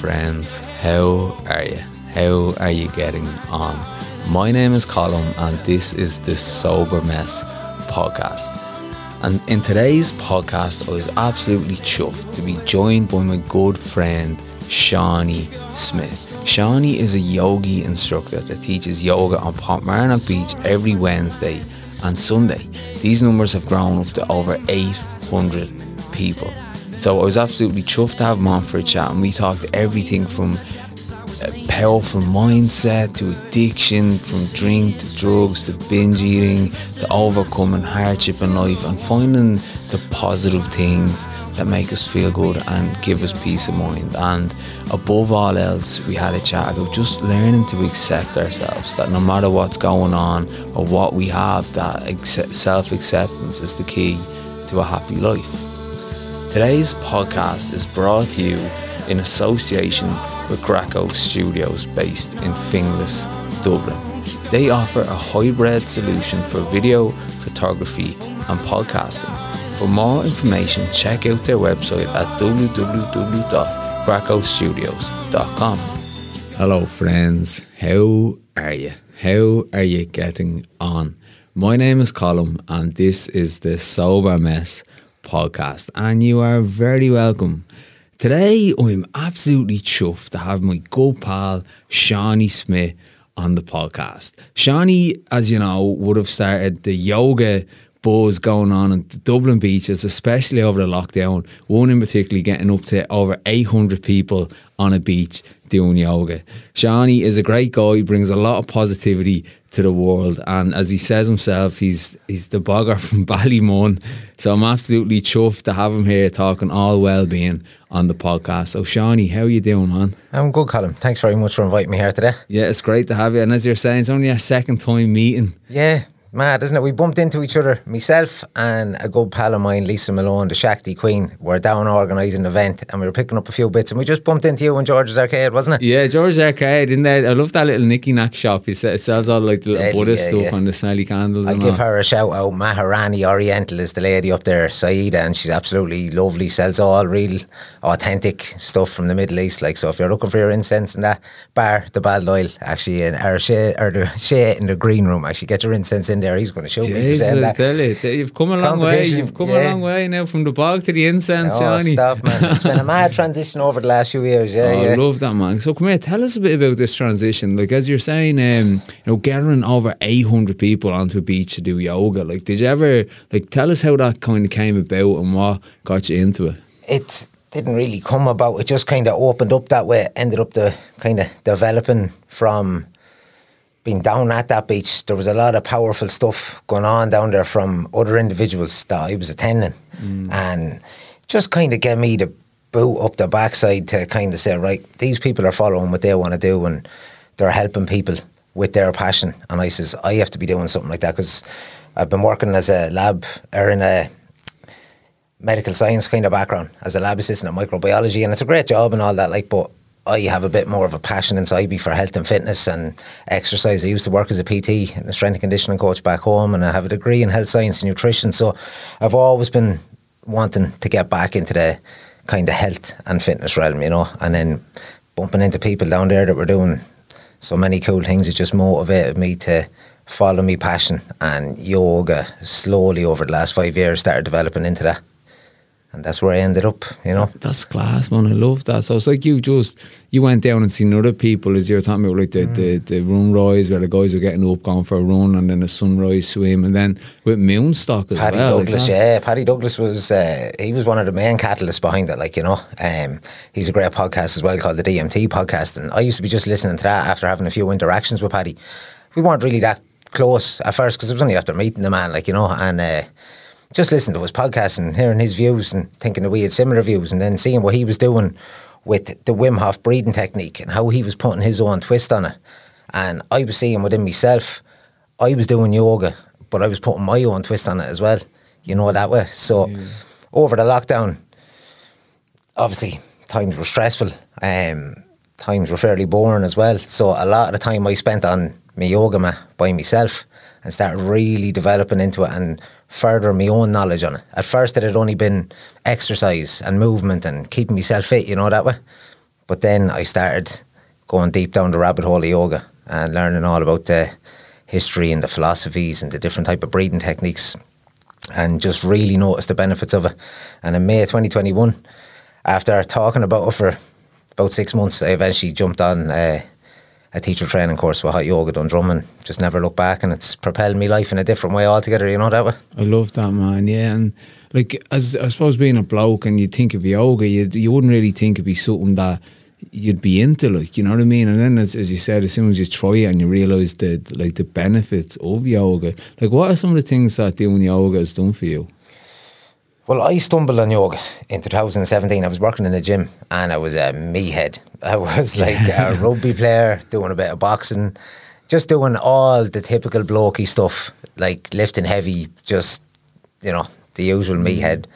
friends. How are you? How are you getting on? My name is Colin, and this is the Sober Mess podcast. And in today's podcast, I was absolutely chuffed to be joined by my good friend, Shawnee Smith. Shawnee is a yogi instructor that teaches yoga on Portmarnock Beach every Wednesday and Sunday. These numbers have grown up to over 800 people. So I was absolutely chuffed to have him on for a chat, and we talked everything from uh, a powerful mindset to addiction, from drink to drugs to binge eating to overcoming hardship in life and finding the positive things that make us feel good and give us peace of mind. And above all else, we had a chat about just learning to accept ourselves, that no matter what's going on or what we have, that self acceptance is the key to a happy life. Today's podcast is brought to you in association with Greco Studios based in Finglas, Dublin. They offer a hybrid solution for video, photography, and podcasting. For more information, check out their website at www.grecostudios.com. Hello, friends. How are you? How are you getting on? My name is Colin, and this is the Sober Mess podcast, and you are very welcome. Today, I'm absolutely chuffed to have my good pal, Shawnee Smith, on the podcast. Shawnee, as you know, would have started the yoga buzz going on in Dublin beaches, especially over the lockdown. One in particular getting up to over 800 people on a beach doing yoga. Shawnee is a great guy, he brings a lot of positivity to the world. And as he says himself, he's he's the bogger from Ballymun. So I'm absolutely chuffed to have him here talking all well-being on the podcast. So Shawnee, how are you doing, man? I'm good, Colin. Thanks very much for inviting me here today. Yeah, it's great to have you. And as you're saying, it's only our second time meeting. Yeah, mad, isn't it? We bumped into each other, myself and a good pal of mine, Lisa Malone, the Shakti Queen. We're down organising an event and we were picking up a few bits and we just bumped into you in George's Arcade, wasn't it? Yeah, George's Arcade in there. I love that little Nicky Knack shop. He sells all like the little Buddhist yeah, stuff yeah. and the smelly candles. I'll give all. her a shout out. Maharani Oriental is the lady up there, Saida, and she's absolutely lovely. Sells all real authentic stuff from the Middle East. Like so, if you're looking for your incense in that bar, the Baldoyle actually, in, or Shea, or the Shea in the green room, actually get your incense in there. He's going to show you. Jesus, I tell you, you've come a long way. You've come yeah. a long way now from the bog to the incense, oh, Johnny. stop, man. It's been a mad transition over the last few years. Yeah, oh, yeah. I love that, man. So come here, tell us a bit about this transition. Like as you're saying, um, you know, gathering over 800 people onto a beach to do yoga. Like, did you ever like tell us how that kind of came about and what got you into it? It didn't really come about. It just kind of opened up that way. Ended up the kind of developing from being down at that beach, there was a lot of powerful stuff going on down there from other individuals that I was attending. Mm. And just kind of get me to boot up the backside to kind of say, right, these people are following what they want to do and they're helping people with their passion. And I says, I have to be doing something like that because I've been working as a lab or in a medical science kind of background as a lab assistant in microbiology and it's a great job and all that like but I have a bit more of a passion inside me for health and fitness and exercise. I used to work as a PT and a strength and conditioning coach back home, and I have a degree in health science and nutrition. So I've always been wanting to get back into the kind of health and fitness realm, you know, and then bumping into people down there that were doing so many cool things. It just motivated me to follow my passion and yoga slowly over the last five years started developing into that and that's where I ended up, you know. That's class, man. I love that. So it's like you just you went down and seen other people as you're talking about like the, mm. the, the run rise where the guys are getting up going for a run and then a sunrise swim and then with Moonstock as well. Paddy well. Douglas, like yeah. Paddy Douglas was uh, he was one of the main catalysts behind it, like, you know. Um, he's a great podcast as well called the DMT podcast. And I used to be just listening to that after having a few interactions with Paddy. We weren't really that close at first because it was only after meeting the man, like, you know, and uh, just listening to his podcast and hearing his views and thinking that we had similar views and then seeing what he was doing with the Wim Hof breathing technique and how he was putting his own twist on it. And I was seeing within myself, I was doing yoga, but I was putting my own twist on it as well, you know, that way. So yeah. over the lockdown, obviously times were stressful, um, times were fairly boring as well. So a lot of the time I spent on my yoga mat by myself and started really developing into it and further my own knowledge on it. At first, it had only been exercise and movement and keeping myself fit, you know, that way. But then I started going deep down the rabbit hole of yoga and learning all about the history and the philosophies and the different type of breathing techniques and just really noticed the benefits of it. And in May 2021, after talking about it for about six months, I eventually jumped on uh, a teacher training course with hot yoga Dundrum. Just never looked back, and it's propelled me life in a different way altogether. You know that way. I love that man. Yeah, and like as I suppose being a bloke and you think of yoga, you you wouldn't really think it'd be something that you'd be into, like you know what I mean. And then, as, as you said, as soon as you try it and you realize the like the benefits of yoga, like what are some of the things that doing yoga has done for you? Well, I stumbled on yoga in 2017. I was working in a gym and I was a me head. I was like a rugby player, doing a bit of boxing, just doing all the typical blokey stuff, like lifting heavy, just, you know, the usual me head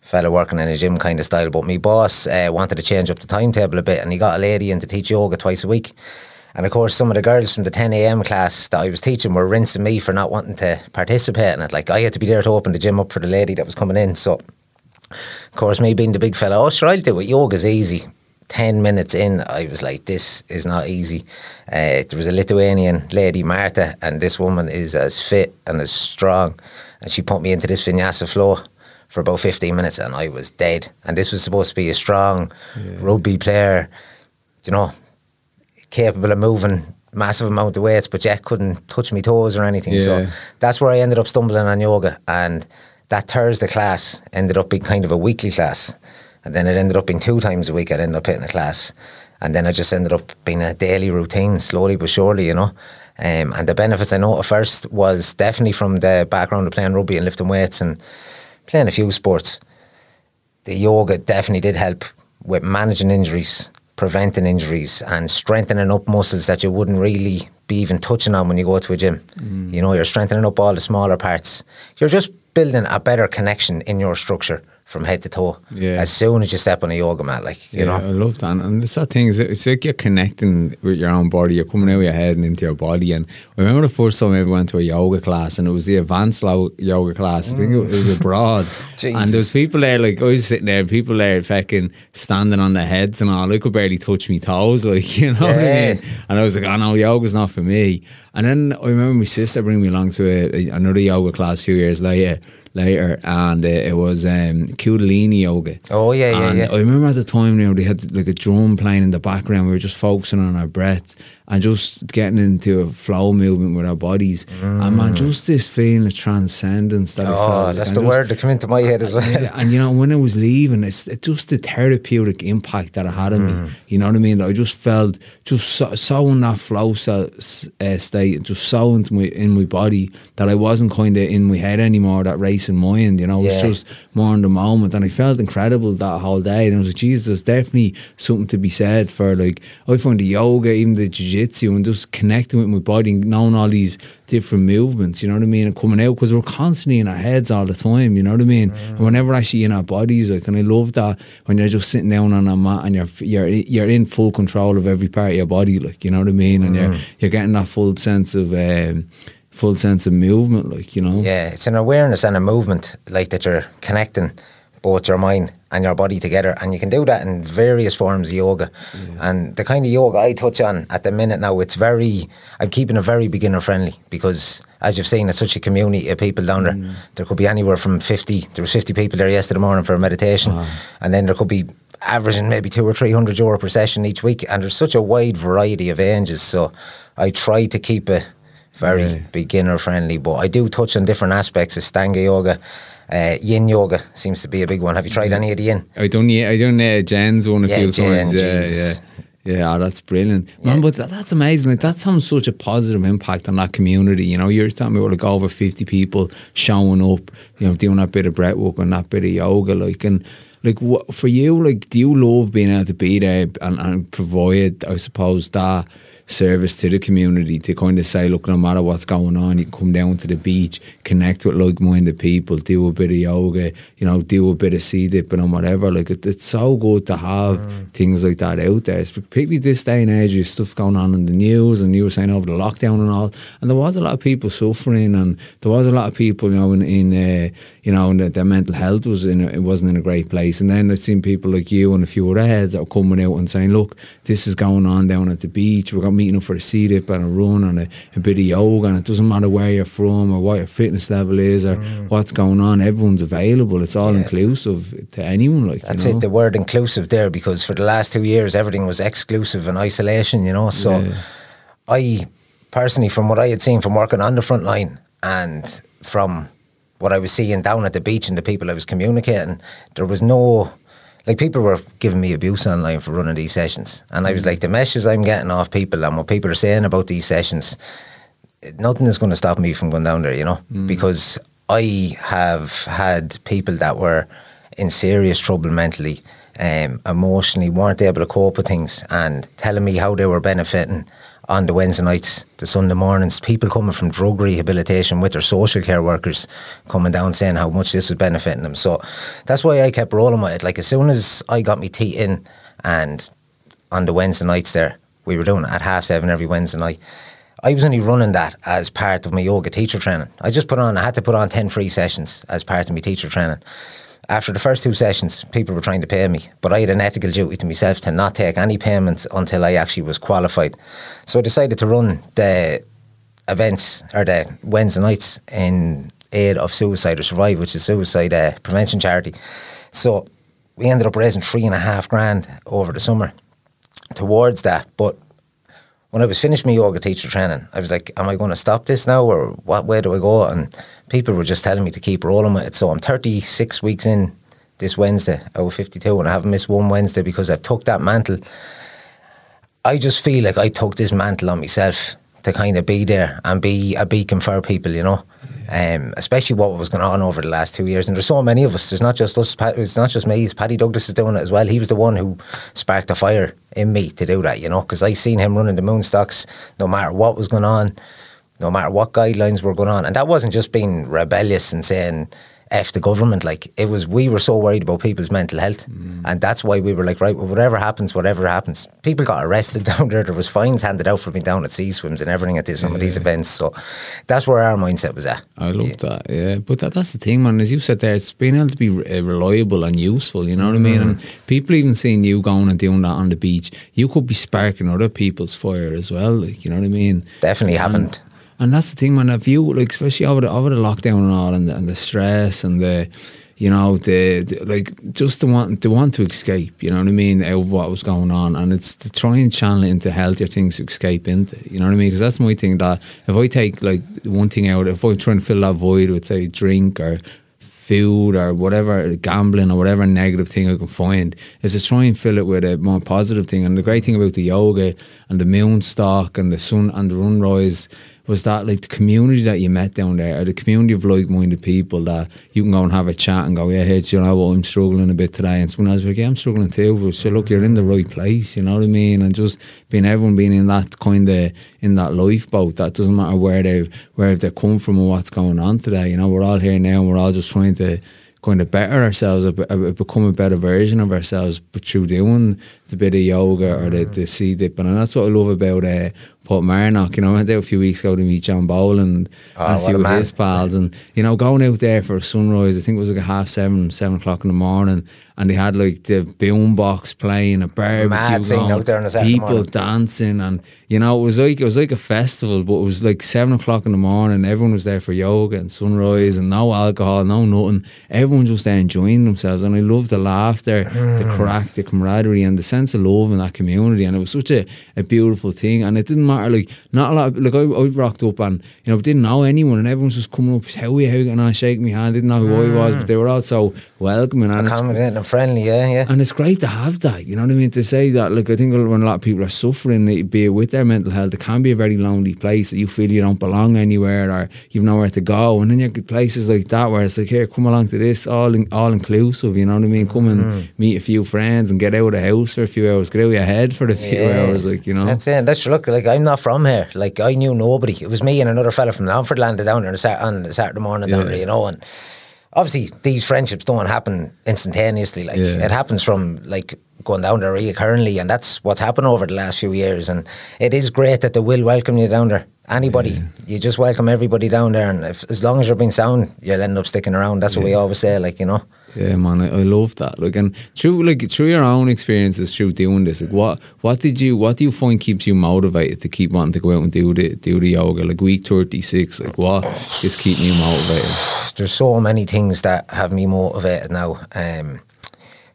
fella working in a gym kind of style. But my boss uh, wanted to change up the timetable a bit and he got a lady in to teach yoga twice a week. And of course, some of the girls from the 10 a.m. class that I was teaching were rinsing me for not wanting to participate in it. Like, I had to be there to open the gym up for the lady that was coming in. So, of course, me being the big fella, oh, sure, I'll do it. Yoga's easy. 10 minutes in, I was like, this is not easy. Uh, there was a Lithuanian lady, Marta, and this woman is as fit and as strong. And she put me into this vinyasa flow for about 15 minutes and I was dead. And this was supposed to be a strong yeah. rugby player, you know, capable of moving massive amount of weights, but yet couldn't touch my toes or anything. Yeah. So that's where I ended up stumbling on yoga. And that Thursday class ended up being kind of a weekly class. And then it ended up being two times a week. I'd end up hitting a class. And then I just ended up being a daily routine, slowly but surely, you know. Um, and the benefits I know at first was definitely from the background of playing rugby and lifting weights and playing a few sports. The yoga definitely did help with managing injuries preventing injuries and strengthening up muscles that you wouldn't really be even touching on when you go to a gym. Mm. You know, you're strengthening up all the smaller parts. You're just building a better connection in your structure from head to toe. Yeah. As soon as you step on a yoga mat, like you yeah, know. I love that. And it's that thing. It's like you're connecting with your own body. You're coming out of your head and into your body. And I remember the first time I ever went to a yoga class, and it was the advanced yoga class. I think it was mm. abroad. and there was people there, like I was sitting there, people there, fucking standing on their heads and all. They could barely touch me toes, like you know yeah. what I mean. And I was like, oh no, yoga's not for me. And then I remember my sister bringing me along to a, a, another yoga class a few years later later, and uh, it was um, Kundalini yoga. Oh yeah, yeah, and yeah. I remember at the time, you know, they had like a drum playing in the background. We were just focusing on our breath and just getting into a flow movement with our bodies. Mm. And man, just this feeling of transcendence that oh, I felt. that's the just, word that came into my head as well. And, and, you know, when I was leaving, it's, it's just the therapeutic impact that it had on mm. me. You know what I mean? I just felt just so, so in that flow so, uh, state, just so into my in my body that I wasn't kind of in my head anymore. That racing mind, you know, it was just more in the moment, and I felt incredible that whole day. And I was like, Jesus, there's definitely something to be said for like I find the yoga, even the jiu jiu-jitsu and just connecting with my body and knowing all these different movements, you know what I mean, and coming out because we're constantly in our heads all the time, you know what I mean, mm. and we're never actually in our bodies, like, and I love that when you're just sitting down on a mat and you're you're you're in full control of every part of your body, like, you know what I mean, and mm. you're you're getting that full sense of. Um, full sense of movement like you know yeah it's an awareness and a movement like that you're connecting both your mind and your body together. And you can do that in various forms of yoga. Yeah. And the kind of yoga I touch on at the minute now, it's very, I'm keeping it very beginner friendly because as you've seen, it's such a community of people down there. Mm. There could be anywhere from 50, there was 50 people there yesterday morning for a meditation. Wow. And then there could be averaging maybe two or three hundred euro per session each week. And there's such a wide variety of ages. So I try to keep it very yeah. beginner friendly, but I do touch on different aspects of Ashtanga yoga uh, yin yoga seems to be a big one. Have you tried any of the yin? I don't done I done uh, Jen's one a yeah, few Jen, times. Yeah, yeah. Yeah, oh, that's brilliant, man. But that, that's amazing. Like that's having such a positive impact on that community. You know, you're talking about like over fifty people showing up. You know, doing that bit of breath work and that bit of yoga. Like and like what for you? Like, do you love being able to be there and, and provide? I suppose that service to the community to kind of say, look, no matter what's going on, you can come down to the beach, connect with like-minded people, do a bit of yoga, you know, do a bit of sea dipping and whatever. Like it, it's so good to have mm. things like that out there. It's particularly this day and age, there's stuff going on in the news, and you were saying over the lockdown and all, and there was a lot of people suffering, and there was a lot of people, you know, in, in uh, you know, and their mental health was in a, it wasn't in a great place. And then I've seen people like you and a few other heads that are coming out and saying, look, this is going on down at the beach. We're going meeting up for a sea dip and a run and a, a, bit of yoga, and it doesn't matter where you're from or what your fitness level is or mm. what's going on. Everyone's available. It's all yeah. inclusive to anyone. Like that's you know? it. The word inclusive there because for the last two years everything was exclusive and isolation. You know, so yeah. I personally, from what I had seen from working on the front line and from what I was seeing down at the beach and the people I was communicating, there was no like people were giving me abuse online for running these sessions, and I was mm. like, the messages I'm getting off people and what people are saying about these sessions, nothing is going to stop me from going down there, you know, mm. because I have had people that were in serious trouble mentally, um, emotionally, weren't able to cope with things, and telling me how they were benefiting on the Wednesday nights, the Sunday mornings, people coming from drug rehabilitation with their social care workers coming down saying how much this was benefiting them. So that's why I kept rolling with it. Like as soon as I got my teeth in and on the Wednesday nights there, we were doing it at half seven every Wednesday night. I was only running that as part of my yoga teacher training. I just put on, I had to put on 10 free sessions as part of my teacher training after the first two sessions, people were trying to pay me, but I had an ethical duty to myself to not take any payments until I actually was qualified. So I decided to run the events or the Wednesday nights in aid of Suicide or Survive, which is suicide uh, prevention charity. So we ended up raising three and a half grand over the summer towards that. But when I was finished my yoga teacher training, I was like, am I going to stop this now or what way do I go? And people were just telling me to keep rolling with it. So I'm 36 weeks in this Wednesday, over 52, and I haven't missed one Wednesday because I've took that mantle. I just feel like I took this mantle on myself to kind of be there and be a beacon for people, you know. Um, especially what was going on over the last two years. And there's so many of us. There's not just us. It's not just me. It's Paddy Douglas is doing it as well. He was the one who sparked the fire in me to do that, you know, because I seen him running the Moonstocks no matter what was going on no matter what guidelines were going on. And that wasn't just being rebellious and saying F the government. Like it was, we were so worried about people's mental health. Mm. And that's why we were like, right, well, whatever happens, whatever happens. People got arrested down there. There was fines handed out for being down at sea swims and everything at this, some yeah. of these events. So that's where our mindset was at. I love yeah. that. Yeah. But that, that's the thing, man. As you said there, it's being able to be uh, reliable and useful. You know what mm. I mean? And mm. people even seeing you going and doing that on the beach, you could be sparking other people's fire as well. Like, you know what I mean? Definitely and, happened. And that's the thing, man. If you like, especially over the over the lockdown and all, and the, and the stress and the, you know, the, the, like just the want the want to escape. You know what I mean? Out of what was going on, and it's to try and channel it into healthier things to escape into. You know what I mean? Because that's my thing. That if I take like one thing out, if I'm trying to fill that void with say drink or food or whatever, gambling or whatever negative thing I can find, is to try and fill it with a more positive thing. And the great thing about the yoga and the moon stock and the sun and the runrise was that like the community that you met down there, or the community of like-minded people that you can go and have a chat and go, yeah, hey, you know what, I'm struggling a bit today, and someone else like, yeah, I'm struggling too. But so look, you're in the right place, you know what I mean? And just being everyone being in that kind of in that lifeboat, that doesn't matter where they've where they come from or what's going on today. You know, we're all here now, and we're all just trying to kind of better ourselves, become a better version of ourselves, but through doing the bit of yoga or the, the sea dipping. And that's what I love about uh, Portmarnock. You know, I went there a few weeks ago to meet John Boland oh, and a few of his pals. And, you know, going out there for sunrise, I think it was like a half seven, seven o'clock in the morning. And they had like the boom box playing, a barbecue Mad going, out there the people dancing. And, you know, it was like it was like a festival, but it was like seven o'clock in the morning. Everyone was there for yoga and sunrise and no alcohol, no nothing. Everyone just there enjoying themselves. And I loved the laughter, mm. the crack, the camaraderie, and the sense of love in that community. And it was such a, a beautiful thing. And it didn't matter, like, not a lot, of, like, I, I rocked up and, you know, didn't know anyone, and everyone was just coming up, how are you, how are you, and I shake my hand, didn't know who mm. I was, but they were all so welcoming. And Accommodating and friendly, yeah, yeah. And it's great to have that, you know what I mean? To say that, like, I think when a lot of people are suffering, be it with their mental health, it can be a very lonely place that you feel you don't belong anywhere or you've nowhere to go. And then you get places like that where it's like, here, come along to this, all in, all inclusive, you know what I mean? Come and mm. meet a few friends and get out of the house for a few hours, get out of your head for a few yeah. hours, like, you know. That's it. That's look, like, I'm I'm not from here. Like I knew nobody. It was me and another fella from Longford landed down there on, a Sat- on the Saturday morning down Yeah. there, you know, and obviously these friendships don't happen instantaneously. Like Yeah. it happens from like going down there reoccurringly, and that's what's happened over the last few years. And it is great that they will welcome you down there. Anybody, you just welcome everybody down there, and if, as long as you're being sound, you'll end up sticking around. That's what we always say, like you know. Yeah, man, I, I love that. Like, and through like through your own experiences through doing this, like, what what did you what do you find keeps you motivated to keep wanting to go out and do the do the yoga? Like week thirty six, like what is keeping you motivated? there's so many things that have me motivated now. Um,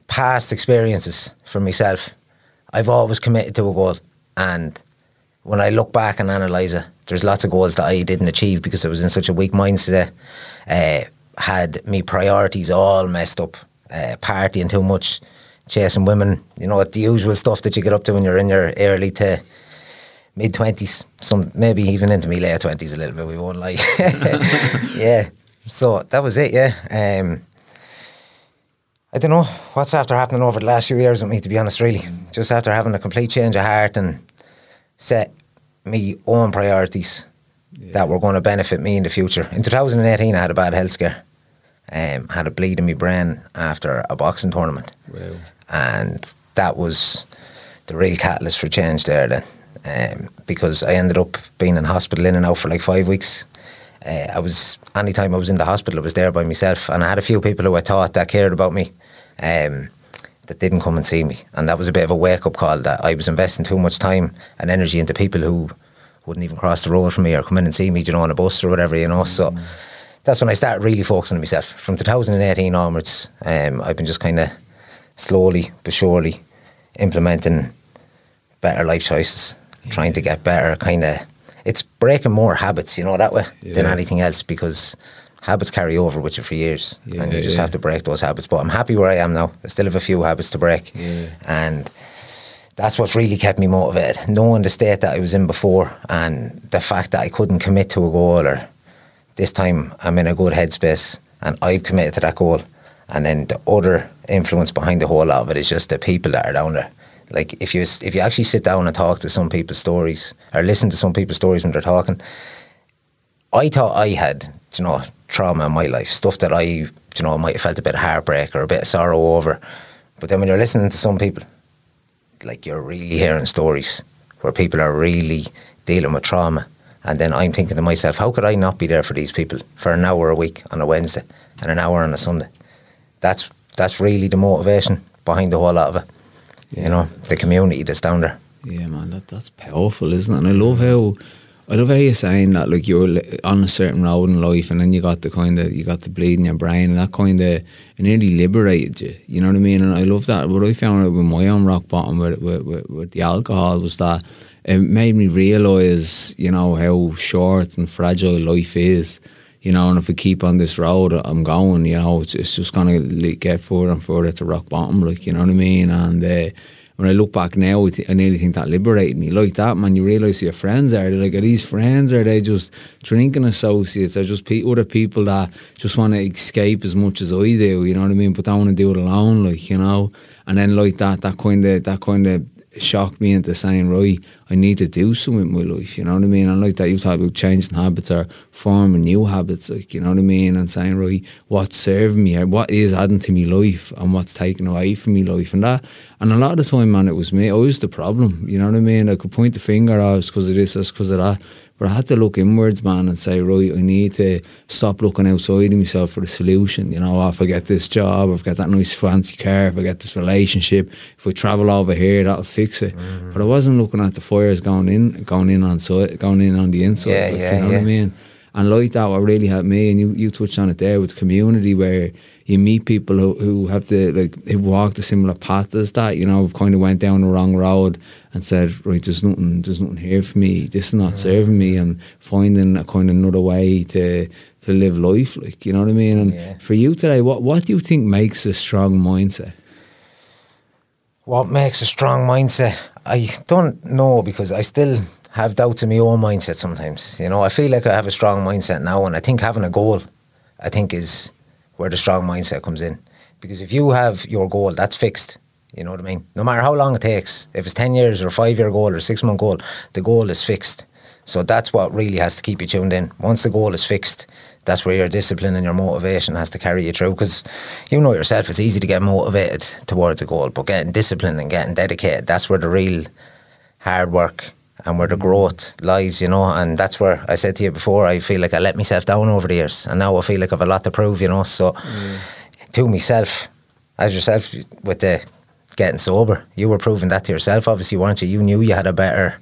past experiences for myself, I've always committed to a goal, and when I look back and analyse it, there's lots of goals that I didn't achieve because I was in such a weak mindset. Uh, had me priorities all messed up, uh, partying too much, chasing women, you know, the usual stuff that you get up to when you're in your early to mid twenties, some maybe even into me late twenties a little bit. We won't lie. yeah. So that was it. Yeah. Um, I don't know what's after happening over the last few years with me. To be honest, really, just after having a complete change of heart and set me own priorities that were going to benefit me in the future. In 2018, I had a bad health scare. Um, had a bleed in my brain after a boxing tournament. Wow. and that was the real catalyst for change there then um, because I ended up being in hospital in and out for like five weeks. Uh, I was anytime I was in the hospital I was there by myself and I had a few people who I thought that cared about me um, that didn't come and see me. And that was a bit of a wake up call that I was investing too much time and energy into people who wouldn't even cross the road from me or come in and see me you know on a bus or whatever you know? So that's when I started really focusing on myself from 2018 onwards um, I've been just kind of slowly but surely implementing better life choices, trying to get better kind of it's breaking more habits, you know, that way than anything else because habits carry over with you for years and you just yeah. have to break those habits. But I'm happy where I am now. I still have a few habits to break. Yeah. And that's what's really kept me motivated. Knowing the state that I was in before and the fact that I couldn't commit to a goal or this time I'm in a good headspace and I've committed to that goal. And then the other influence behind the whole lot of it is just the people that are down there. Like if you if you actually sit down and talk to some people's stories or listen to some people's stories when they're talking, I thought I had, you know, trauma in my life, stuff that I, you know, might have felt a bit of heartbreak or a bit of sorrow over. But then when you're listening to some people, like you're really hearing stories where people are really dealing with trauma. And then I'm thinking to myself, how could I not be there for these people for an hour a week on a Wednesday and an hour on a Sunday? That's that's really the motivation behind the whole lot of it. You know, the community that's down there. Yeah, man, that that's powerful, isn't it? And I love how I love how you're saying that like you're on a certain road in life, and then you got the kind of you got the bleed in your brain, and that kind of it nearly liberated you. You know what I mean? And I love that. What I found out with my own rock bottom with with, with, with the alcohol was that it made me realise, you know, how short and fragile life is. You know, and if we keep on this road I'm going, you know, it's, it's just gonna get further and further to rock bottom, like you know what I mean. And uh, when I look back now, I, nearly think that liberated me. Like that, man, you realise your friends are like are these friends? Are they just drinking associates? Are just pe- other people that just want to escape as much as I do? You know what I mean? But don't want to do it alone, like you know. And then like that, that kind of that kind of shocked me into saying, right, I need to do something with my life, you know what I mean? And like that, you talk about changing habits or forming new habits, like, you know what I mean? And saying, right, what's serving me, what is adding to my life and what's taking away from my life. And that, and a lot of the time, man, it was me. I was the problem, you know what I mean? I could point the finger, oh, it's because of this, it's because of that. But I had to look inwards, man, and say, right, I need to stop looking outside of myself for the solution. You know, if I get this job, if I get that nice fancy car, if I get this relationship, if we travel over here, that'll fix it. Mm-hmm. But I wasn't looking at the fires going in, going in on side, going in on the inside. Yeah, like, yeah, you know what yeah. I mean? And like that, what really helped me, and you, you touched on it there with the community where you meet people who, who have the like who walked a similar path as that, you know, kind of went down the wrong road and said, Right, there's nothing there's nothing here for me, this is not serving me and finding a kind of another way to to live life, like you know what I mean? And Yeah. for you today, what what do you think makes a strong mindset? What makes a strong mindset? I don't know because I still have doubts in my own mindset sometimes. You know, I feel like I have a strong mindset now, and I think having a goal, I think, is where the strong mindset comes in. Because if you have your goal, that's fixed. You know what I mean? No matter how long it takes, if it's 10 years or five year goal or six month goal, the goal is fixed. So that's what really has to keep you tuned in. Once the goal is fixed, that's where your discipline and your motivation has to carry you through. Because you know yourself, it's easy to get motivated towards a goal, but getting disciplined and getting dedicated, that's where the real hard work and where the growth lies, you know. And that's where I said to you before, I feel like I let myself down over the years, and now I feel like I've a lot to prove, you know. So mm. to myself, as yourself, with the getting sober, you were proving that to yourself, obviously, weren't you? You knew you had a better,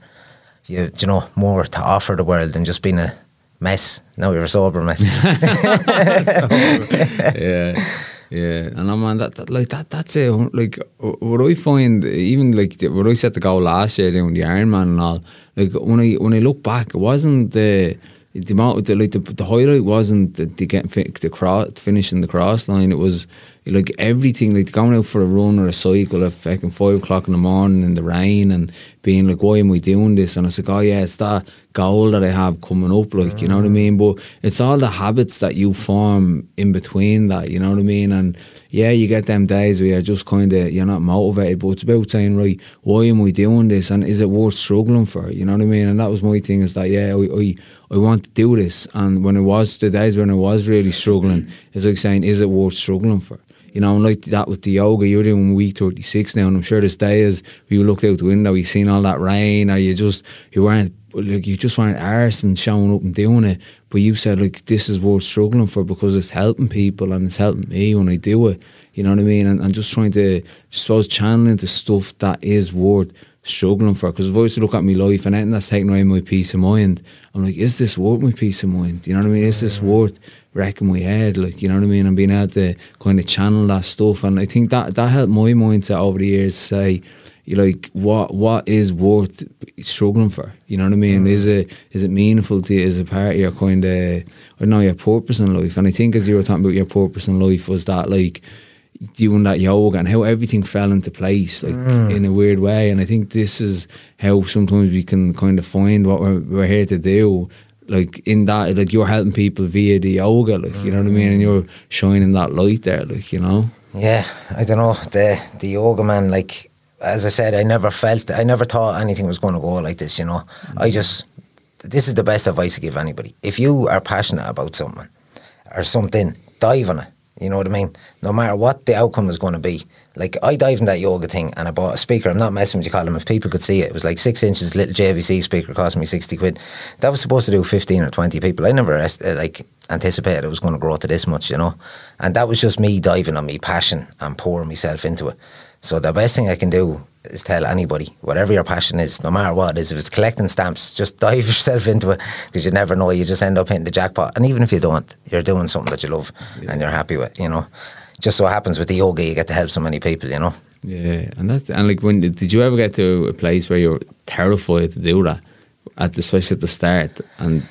you, you know, more to offer the world than just being a mess. Now you're a sober mess. yeah. Yeah, and I'm on that, that, like that. That's it. Like what I find, even like what I set the goal last year doing the Ironman and all. Like when I when I look back, it wasn't the the amount the, like the, the highlight wasn't the, the getting the cross finishing the cross line. It was like everything, like going out for a run or a cycle at fucking five o'clock in the morning in the rain and being like, why am I doing this? And I was like, oh yeah, it's that goal that I have coming up, like, you know what I mm. mean? But it's all the habits that you form in between that, you know what I mean? And yeah, you get them days where you're just kind of, you're not motivated, but it's about saying, right, why am I doing this? And is it worth struggling for? You know what I mean? And that was my thing is that, yeah, I, I, I want to do this. And when it was, the days when I was really struggling, it's like saying, is it worth struggling for? You know, and like that with the yoga, you're doing week 36 now, and I'm sure there's days where you looked out the window, you seen all that rain, or you just, you weren't, like, you just weren't arse and showing up and doing it. But you said, like, this is worth struggling for because it's helping people and it's helping me when I do it. You know what I mean? And, and just trying to, just suppose, channeling the stuff that is worth struggling for. Because if I was to look at my life and anything that's taking away my peace of mind, I'm like, is this worth my peace of mind? You know what I mean? Is this worth wrecking my head, like you know what I mean, and being able to kind of channel that stuff. And I think that that helped my mindset over the years to say, you like what what is worth struggling for? You know what I mean? Mm. Is it is it meaningful to you? Is it part of your kind of I don't know your purpose in life? And I think as you were talking about your purpose in life was that like doing that yoga and how everything fell into place like mm. in a weird way. And I think this is how sometimes we can kind of find what we're, we're here to do like in that like you're helping people via the yoga like you know what I mean? And you're shining that light there like you know? Yeah I don't know. The the yoga man like as I said I never felt I never thought anything was going to go like this you know? Mm-hmm. I just this is the best advice to give anybody. If you are passionate about something or something dive on it you know what I mean no matter what the outcome is going to be like I dived in that yoga thing and I bought a speaker. I'm not messing with you, Colin. If people could see it, it was like six inches, little JVC speaker, cost me sixty quid. That was supposed to do fifteen or twenty people. I never uh, like anticipated it was going to grow to this much, you know. And that was just me diving on me passion and pouring myself into it. So the best thing I can do is tell anybody, whatever your passion is, no matter what it is, if it's collecting stamps, just dive yourself into it because you never know. You just end up hitting the jackpot. And even if you don't, you're doing something that you love yeah. and you're happy with, you know just so happens with the yoga you get to help so many people, you know. Yeah, and that's and like when did you ever get to a place where you're terrified to do that, at the, especially at the start and.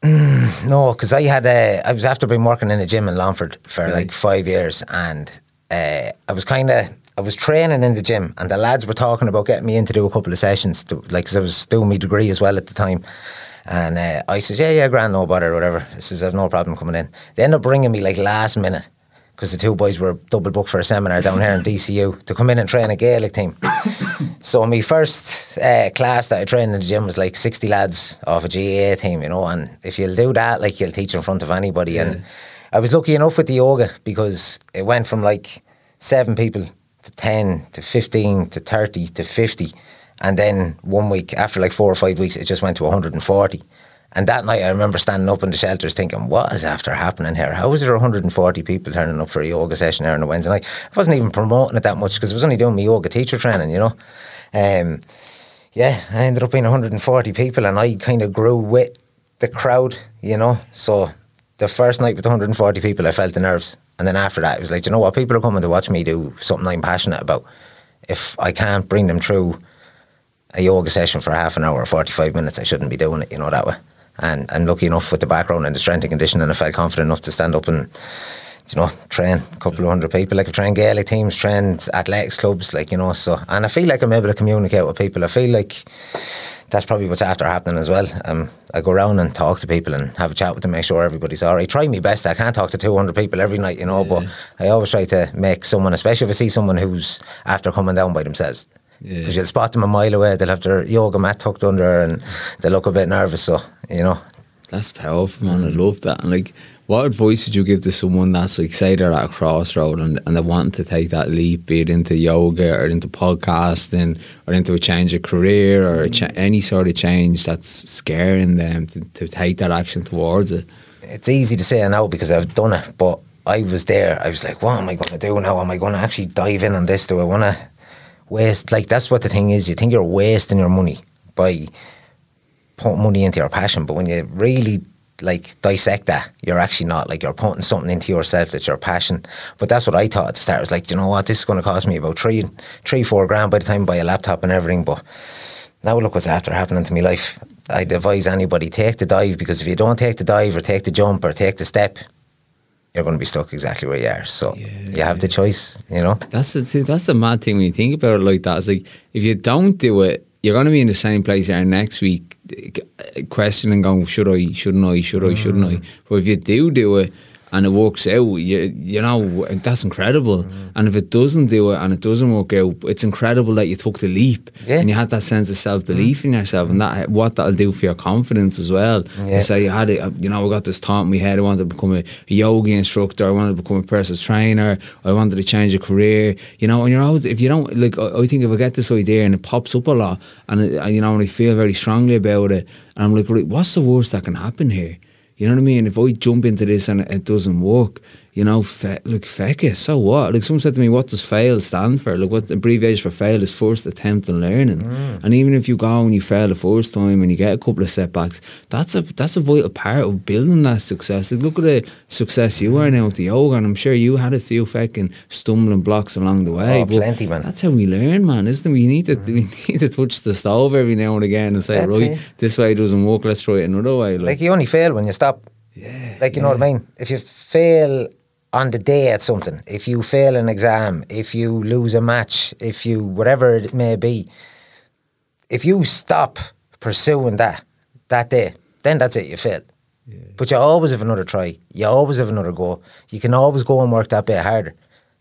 Mm, no, because I had a, I was after been working in a gym in Longford for right. like five years, and uh, I was kind of I was training in the gym, and the lads were talking about getting me in to do a couple of sessions, to, like cause I was doing my degree as well at the time. And uh, I said, yeah, yeah, grand, no bother, whatever. I says, I've no problem coming in. They ended up bringing me like last minute because the two boys were double booked for a seminar down here in DCU to come in and train a Gaelic team. so my first uh, class that I trained in the gym was like 60 lads off a GAA team, you know, and if you'll do that, like you'll teach in front of anybody. Yeah. And I was lucky enough with the yoga because it went from like seven people to 10 to 15 to 30 to 50. And then one week, after like four or five weeks, it just went to 140. And that night, I remember standing up in the shelters thinking, what is after happening here? How is there 140 people turning up for a yoga session here on a Wednesday night? I wasn't even promoting it that much because I was only doing my yoga teacher training, you know. Um, yeah, I ended up being 140 people and I kind of grew with the crowd, you know. So the first night with 140 people, I felt the nerves. And then after that, it was like, you know what? People are coming to watch me do something I'm passionate about. If I can't bring them through a yoga session for half an hour or 45 minutes, I shouldn't be doing it, you know, that way and I'm lucky enough with the background and the strength and conditioning, I felt confident enough to stand up and you know, train a couple of hundred people. Like I've trained Gaelic teams, trained athletics clubs, like, you know, so, and I feel like I'm able to communicate with people. I feel like that's probably what's after happening as well. Um, I go around and talk to people and have a chat with them, make sure everybody's all right. Try my best. I can't talk to 200 people every night, you know, yeah. but I always try to make someone, especially if I see someone who's after coming down by themselves. Because yeah. you'll spot them a mile away, they'll have their yoga mat tucked under and they look a bit nervous. So, you know. That's powerful, man. I love that. And like, what advice would you give to someone that's they're at a crossroad and, and they want to take that leap, be it into yoga or into podcasting or into a change of career or cha- any sort of change that's scaring them to, to take that action towards it? It's easy to say now because I've done it, but I was there. I was like, what am I going to do now? Am I going to actually dive in on this? Do I want to waste? Like, that's what the thing is. You think you're wasting your money by putting money into your passion, but when you really like dissect that. You're actually not like you're putting something into yourself that's your passion. But that's what I thought at the start. I was like, you know what, this is going to cost me about three, three, four grand by the time I buy a laptop and everything. But now look what's after happening to my life. I'd advise anybody take the dive because if you don't take the dive or take the jump or take the step, you're going to be stuck exactly where you are. So yeah, you have yeah. the choice, you know. That's the that's the mad thing when you think about it like that. It's like if you don't do it, you're going to be in the same place there next week questioning going, should I, shouldn't I, should I, shouldn't I? Mm. But if you do do it, and it works out, you you know that's incredible. Mm. And if it doesn't do it and it doesn't work out, it's incredible that you took the leap yeah. and you had that sense of self belief mm. in yourself, and that what that'll do for your confidence as well. Yeah. say you had it, you know, I got this thought in my head. I wanted to become a yoga instructor. I wanted to become a personal trainer. I wanted to change a career. You know, and you're always if you don't like, I think if I get this idea and it pops up a lot, and it, you know, and I feel very strongly about it, and I'm like, what's the worst that can happen here? You know what I mean? If I jump into this and it doesn't work, you know, fe- look, feck it, so what? Like someone said to me, what does fail stand for? Like what the abbreviation for fail is first attempt and learning. Mm. And even if you go and you fail the first time and you get a couple of setbacks, that's a that's a vital part of building that success. Like look at the success you are now with the yoga, and I'm sure you had a few fucking stumbling blocks along the way. Oh, plenty, man. That's how we learn, man, isn't it? We need to mm. we need to touch the stove every now and again and say, that's right, it. this way doesn't work, let's try it another way. Like, like you only fail when you stop. Yeah. Like you yeah. know what I mean? If you fail on the day at something, if you fail an exam, if you lose a match, if you whatever it may be, if you stop pursuing that that day, then that's it, you failed. Yeah. But you always have another try. You always have another go. You can always go and work that bit harder.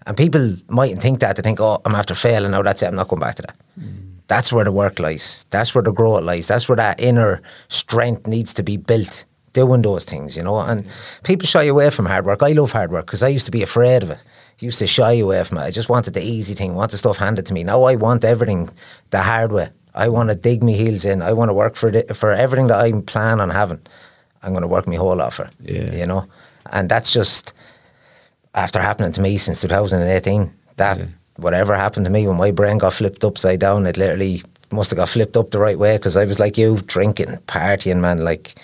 And people mightn't think that. They think, oh, I'm after failing now, that's it, I'm not going back to that. Mm. That's where the work lies. That's where the growth lies. That's where that inner strength needs to be built doing those things, you know. And people shy away from hard work. I love hard work because I used to be afraid of it. I used to shy away from it. I just wanted the easy thing, want the stuff handed to me. Now I want everything the hard way. I want to dig my heels in. I want to work for the, for everything that I plan on having. I'm going to work my whole lot for. Yeah. You know, and that's just after happening to me since 2018. That yeah. whatever happened to me when my brain got flipped upside down, it literally must have got flipped up the right way because I was like you, drinking, partying, man, like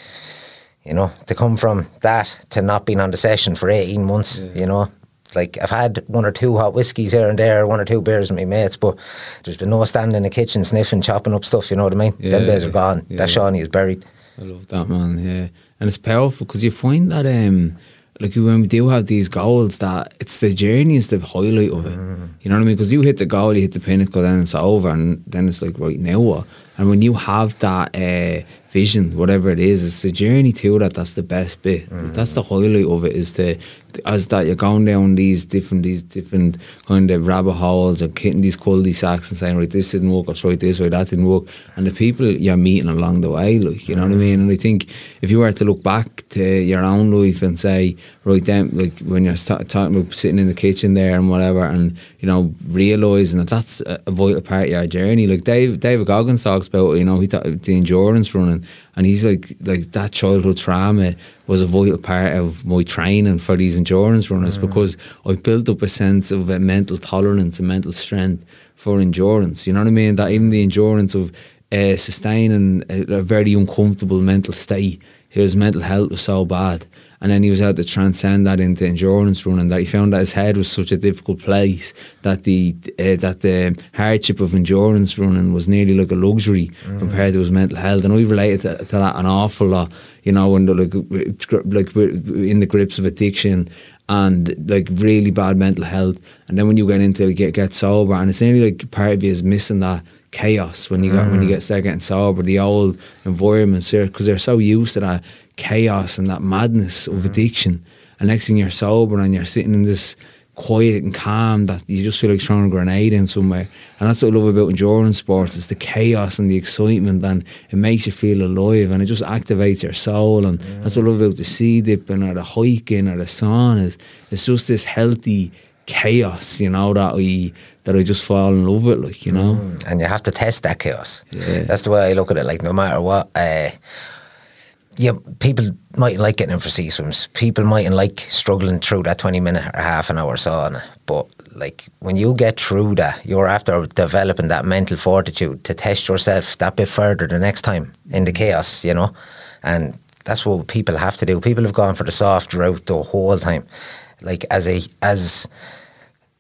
you know, to come from that to not being on the session for 18 months, yeah. you know. Like I've had one or two hot whiskies here and there, one or two beers with my mates, but there's been no standing in the kitchen sniffing, chopping up stuff. You know what I mean? Yeah, Them days are gone. Yeah. That Shawnee is buried. I love that man. Yeah, and it's powerful because you find that um, like when we do have these goals, that it's the journey is the highlight of it. Mm. You know what I mean? Because you hit the goal, you hit the pinnacle, then it's over, and then it's like right now what? And when you have that uh, vision, whatever it is, it's the journey to that. That's the best bit. Mm-hmm. That's the highlight of it. Is the as that you're going down these different these different kind of rabbit holes and hitting these cul-de-sacs and saying right this didn't work or try this way that didn't work and the people you're meeting along the way like you know mm-hmm. what I mean and I think if you were to look back to your own life and say right then like when you're st- talking about sitting in the kitchen there and whatever and you know realising that that's a, a vital part of your journey like Dave David Goggins talks about you know he thought the endurance running and he's like like that childhood trauma was a vital part of my training for these endurance runners mm. because I built up a sense of a mental tolerance and mental strength for endurance. You know what I mean? That even the endurance of uh, sustaining a, a, very uncomfortable mental state, his mental health was so bad. And then he was able to transcend that into endurance running. That he found that his head was such a difficult place that the uh, that the hardship of endurance running was nearly like a luxury mm. compared to his mental health. And we related to, to that an awful lot you know, and like like in the grips of addiction and like really bad mental health. And then when you get into it, get get sober, and it's nearly like part of you is missing that chaos when you get when you get start getting sober, the old environments there because they're so used to that chaos and that madness of addiction. And next thing you're sober and you're sitting in this quiet and calm that you just feel like throwing a grenade in somewhere. And that's what I love about endurance sports, it's the chaos and the excitement and it makes you feel alive and it just activates your soul and that's what I love about the sea dipping or the hiking or the saunas. It's just this healthy chaos, you know, that we that I just fall in love with, like, you know. and you have to test that chaos. Yeah. That's the way I look at it. Like no matter what, uh, yeah, people mightn't like getting in for sea swims. People mightn't like struggling through that twenty minute or half an hour sauna. But like when you get through that, you're after developing that mental fortitude to test yourself that bit further the next time in the mm. chaos, you know, and that's what people have to do. People have gone for the soft route the whole time. Like as a as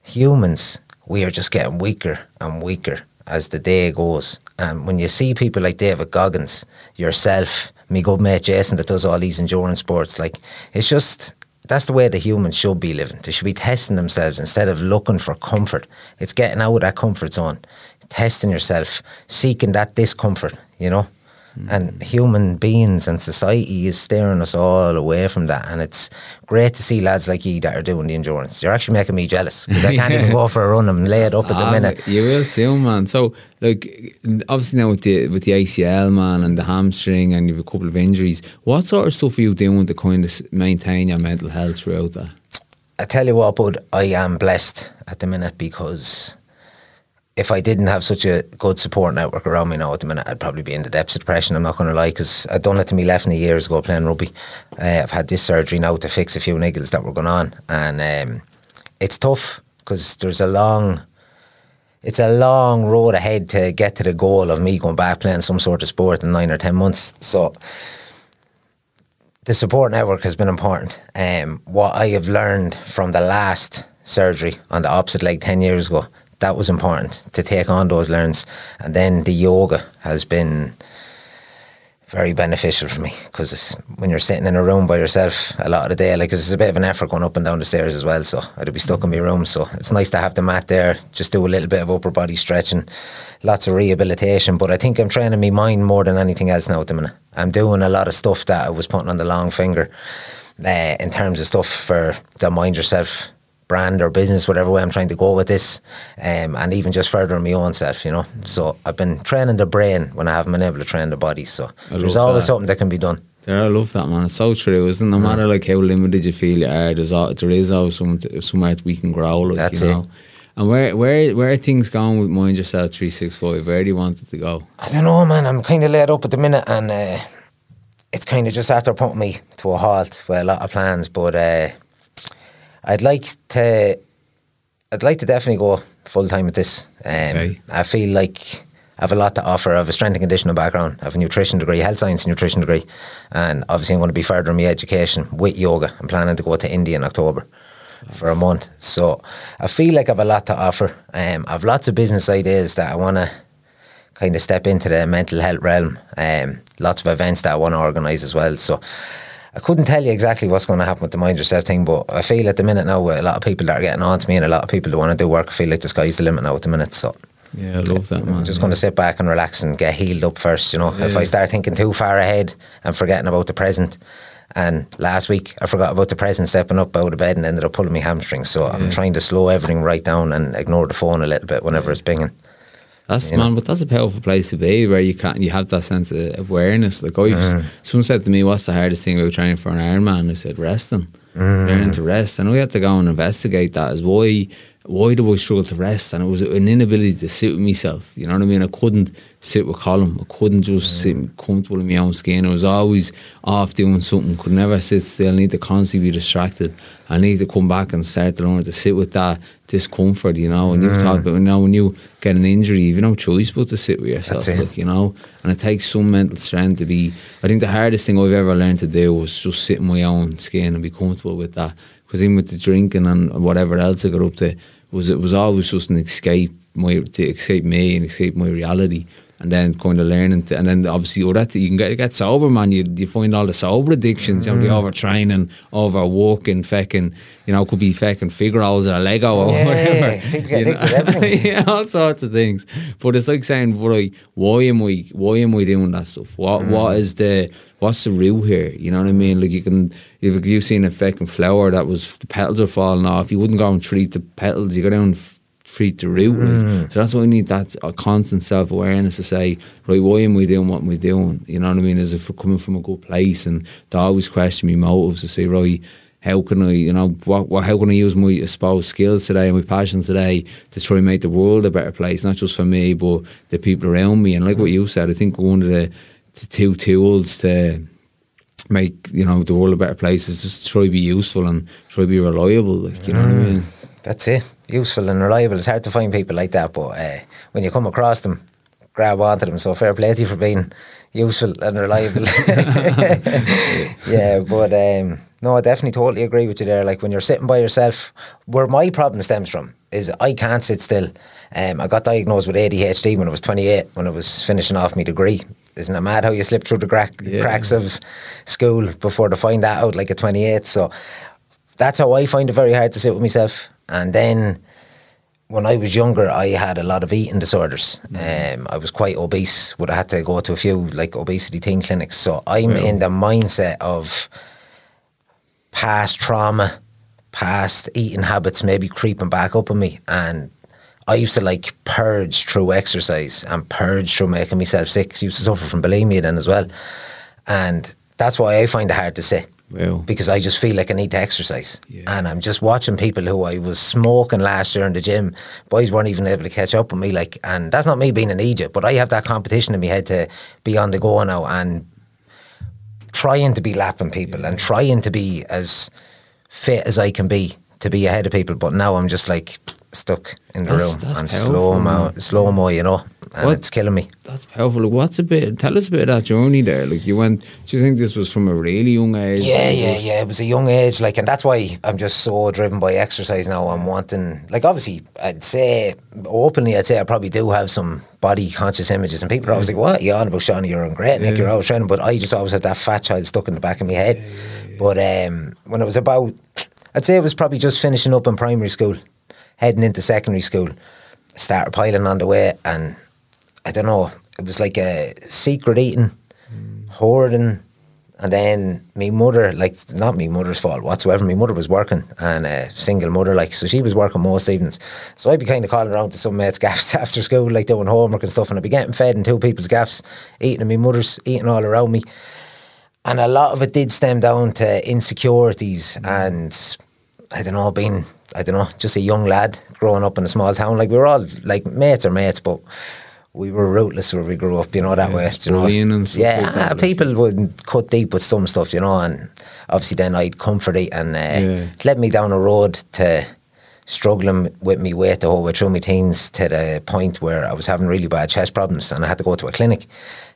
humans, we are just getting weaker and weaker as the day goes. And when you see people like David Goggins, yourself, me good mate Jason that does all these endurance sports, like it's just that's the way the humans should be living. They should be testing themselves instead of looking for comfort. It's getting out of that comfort zone, testing yourself, seeking that discomfort, you know. And human beings and society is steering us all away from that. And it's great to see lads like you that are doing the endurance. You're actually making me jealous because I can't even go for a run. I'm laid up at the Ah, minute. You will soon, man. So, like, obviously now with the with the ACL, man, and the hamstring, and you've a couple of injuries. What sort of stuff are you doing to kind of maintain your mental health throughout that? I tell you what, bud, I am blessed at the minute because if I didn't have such a good support network around me now at the minute, I'd probably be in the depths of depression. I'm not going to lie, because I'd done it to me left knee years ago playing rugby. Uh, I've had this surgery now to fix a few niggles that were going on, and um, it's tough because there's a long. It's a long road ahead to get to the goal of me going back playing some sort of sport in nine or ten months. So the support network has been important. Um, what I have learned from the last surgery on the opposite leg 10 years ago, that was important to take on those learns. And then the yoga has been very beneficial for me because when you're sitting in a room by yourself a lot of the day, like it's a bit of an effort going up and down the stairs as well. So I'd be stuck in my room. So it's nice to have the mat there, just do a little bit of upper body stretching, lots of rehabilitation. But I think I'm training my mind more than anything else now at the minute. I'm doing a lot of stuff that I was putting on the long finger uh, in terms of stuff for the mind yourself brand or business, whatever way I'm trying to go with this, um, and even just furthering my own self, you know. So I've been training the brain when I haven't been able to train the body. So there's always that. something that can be done. Yeah, I love that, man. It's so true, isn't it? No matter like how limited you feel you are, there's al- there is always some, somewhere we can grow. Like, That's you it. know. And where where where are things going with Mind Yourself three six five? Where do you want it to go? I don't know, man. I'm kind of laid up at the minute, and uh, it's kind of just after putting me to a halt with a lot of plans. But uh, I'd like to, I'd like to definitely go full time with this. Um, Okay. I feel like I have a lot to offer. I have a strength and conditioning background. I have a nutrition degree, health science nutrition degree, and obviously I'm going to be furthering my education with yoga. I'm planning to go to India in October for a month. So I feel like I have a lot to offer. Um, I have lots of business ideas that I want to kind of step into the mental health realm. Um, lots of events that I want to organise as well. So I couldn't tell you exactly what's going to happen with the mind yourself thing, but I feel at the minute now with a lot of people that are getting on to me and a lot of people that want to do work, I feel like the sky's the limit now at the minute. So Yeah, I love that, man. I'm just going to sit back and relax and get healed up first. You know, if I start thinking too far ahead and forgetting about the present. And last week I forgot about the present, stepping up out of bed and ended up pulling my hamstrings. So I'm trying to slow everything right down and ignore the phone a little bit whenever it's binging. That's you know. man, but that's a powerful place to be where you can you have that sense of awareness. Like I've Mm. someone said to me, "What's the hardest thing about training for an Ironman?" I said, "Resting, Mm. learning to rest." And we had to go and investigate that. As why why do I struggle to rest? And it was an inability to sit with myself. You know what I mean? I couldn't sit with Colin. I couldn't just sit comfortable in my own skin. I was always off doing something. Could never sit still. I need to constantly be distracted. I need to come back and start to learn to sit with that discomfort, you know. And you've talked mm. about, you know, when you get an injury, you've no choice but to sit with yourself, like, you know. And it takes some mental strength to be. I think the hardest thing I've ever learned to do was just sit in my own skin and be comfortable with that. Because even with the drinking and whatever else I got up to, was it was always just an escape, my to escape me and escape my reality. And then kind of learning, to, and then obviously oh, that you can get get sober, man. You you find all the sober addictions, you know, the Mm. overtraining, overworking, fucking, you know, could be fucking figure holes or Lego or Yeah, whatever. you everything. yeah, all sorts of things. But it's like saying, right, why am I why am we doing that stuff? What Mm. what is the what's the root here? You know what I mean? Like you can if you've seen a fucking flower that was the petals are falling off, you wouldn't go and treat the petals, you go down and treat the root. Mm. Like. So that's why we need that a constant self awareness to say, right, why am we doing what am I doing? You know what I mean? Is if we're coming from a good place? And they always question me motives to say, right, how can I, you know, what, what, how can I use my, suppose, skills today and my passions today to try and make the world a better place, not just for me, but the people around me. And like what you said, I think one of the, the two tools to make, you know, the world a better place is just try to be useful and try to be reliable. Like, you know what I mean? That's it. Useful and reliable. It's hard to find people like that, but uh, when you come across them, grab onto them. So fair play to you for being useful and reliable. yeah, but um, no, I definitely totally agree with you there. Like when you're sitting by yourself, where my problem stems from is I can't sit still. Um, I got diagnosed with ADHD when I was 28, when I was finishing off my degree. Isn't it mad how you slip through the crack, Yeah. cracks of school before to find that out, like at 28? So that's how I find it very hard to sit with myself. And then when I was younger, I had a lot of eating disorders. Um, I was quite obese. Would have had to go to a few like obesity teen clinics. So I'm Wow. in the mindset of past trauma, past eating habits maybe creeping back up on me. And I used to like purge through exercise and purge through making myself sick. I used to suffer from bulimia then as well. And that's why I find it hard to sit Well, because I just feel like I need to exercise. Yeah. And I'm just watching people who I was smoking last year in the gym. Boys weren't even able to catch up with me. Like, and that's not me being an Egypt, but I have that competition in my head to be on the go now and trying to be lapping people and trying to be as fit as I can be to be ahead of people. But now I'm just like stuck in the That's- room that's and slow mo, slow mo, you know, and What- it's killing me. that's powerful. Like, what's a bit? Tell us a bit of that journey there. Like, you went. Do you think this was from a really young age? Yeah, yeah, yeah. It was a young age, like, and that's why I'm just so driven by exercise now. I'm wanting, like, obviously, I'd say openly, I'd say I probably do have some body conscious images, and people are always like, "What You're on about, Shawnee? You're on great, Nick. Yeah. You're always training." But I just always had that fat child stuck in the back of my head. But um, when it was about, I'd say it was probably just finishing up in primary school, heading into secondary school, started piling on the weight, and I don't know, it was like a secret eating, hoarding, and then me mother, like not me mother's fault whatsoever. My mother was working and a single mother, like so she was working most evenings. So I'd be kind of calling around to some mates' gaffs after school, like doing homework and stuff, and I'd be getting fed in two people's gaffs, eating in my mother's, eating all around me. And a lot of it did stem down to insecurities and I don't know, being I don't know, just a young lad growing up in a small town. Like we were all like mates are mates, but we were rootless where we grew up, you know, that Yeah, way. you know. and stuff yeah, like people would cut deep with some stuff, you know, and obviously then I'd comfort it and uh, Yeah. it led me down a road to struggling with me weight the whole way through my teens to the point where I was having really bad chest problems and I had to go to a clinic.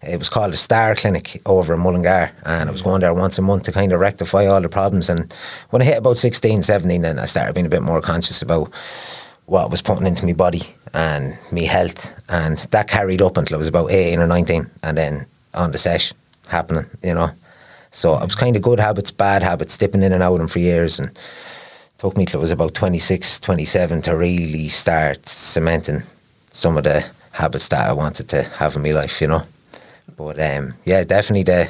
It was called a Star Clinic over in Mullingar and I was going there once a month to kind of rectify all the problems and when I hit about 16, 17 then I started being a bit more conscious about what I was putting into my body and me health and that carried up until I was about 18 or 19 and then on the sesh happening, you know. So I was kind of good habits, bad habits, dipping in and out of them for years and took me till I was about 26, 27 to really start cementing some of the habits that I wanted to have in my life, you know. But um, yeah, definitely the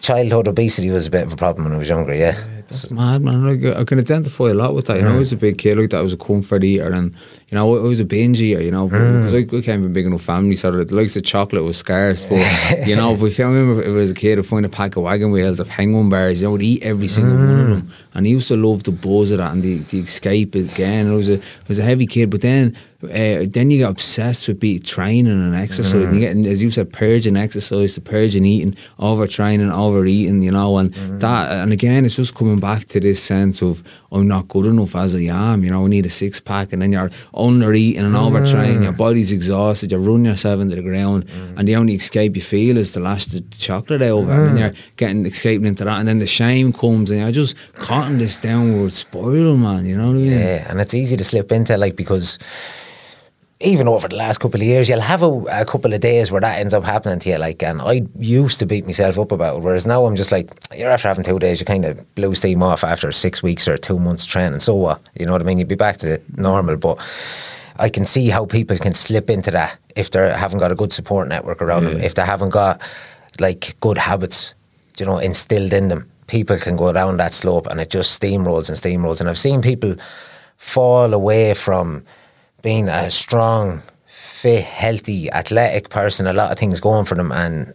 childhood obesity was a bit of a problem when I was younger, yeah. That's mad, man. Like, I can identify a lot with that. You know, I was a big kid like that. I was a comfort eater, and you know, I was a binge eater. You know, because I, I came from a big enough family, so the likes of chocolate was scarce. But you know, if we found, I remember if I was a kid, I'd find a pack of wagon wheels of penguin bars. You know, would eat every single one of mm. them, and he used to love the buzz of that and the, the escape again. I was a I was a heavy kid, but then. Uh, then you get obsessed with be training and exercise. And you mm-hmm. get, as you said, purging exercise, to purging eating, overtraining, overeating. You know, and mm-hmm. that, and again, it's just coming back to this sense of I'm not good enough as I am. You know, I need a six pack, and then you're under eating and mm-hmm. overtraining. Your body's exhausted. You're running yourself into the ground, and the only escape you feel is to lash the chocolate over, and then mm. you're getting escaping into that, and then the shame comes, and you're just caught in this downward spiral, man. You know what I mean? Yeah, and it's easy to slip into like because even over the last couple of years, you'll have a, a, couple of days where that ends up happening to you. Like, and I used to beat myself up about it, whereas now I'm just like, you're after having two days, you kind of blew steam off after six weeks or two months training. So what? You know what I mean? You'd be back to normal, but I can see how people can slip into that if they haven't got a good support network around yeah. them, mm. if they haven't got like good habits, you know, instilled in them. People can go down that slope and it just steamrolls and steamrolls. And I've seen people fall away from being a strong, fit, healthy, athletic person, a lot of things going for them, and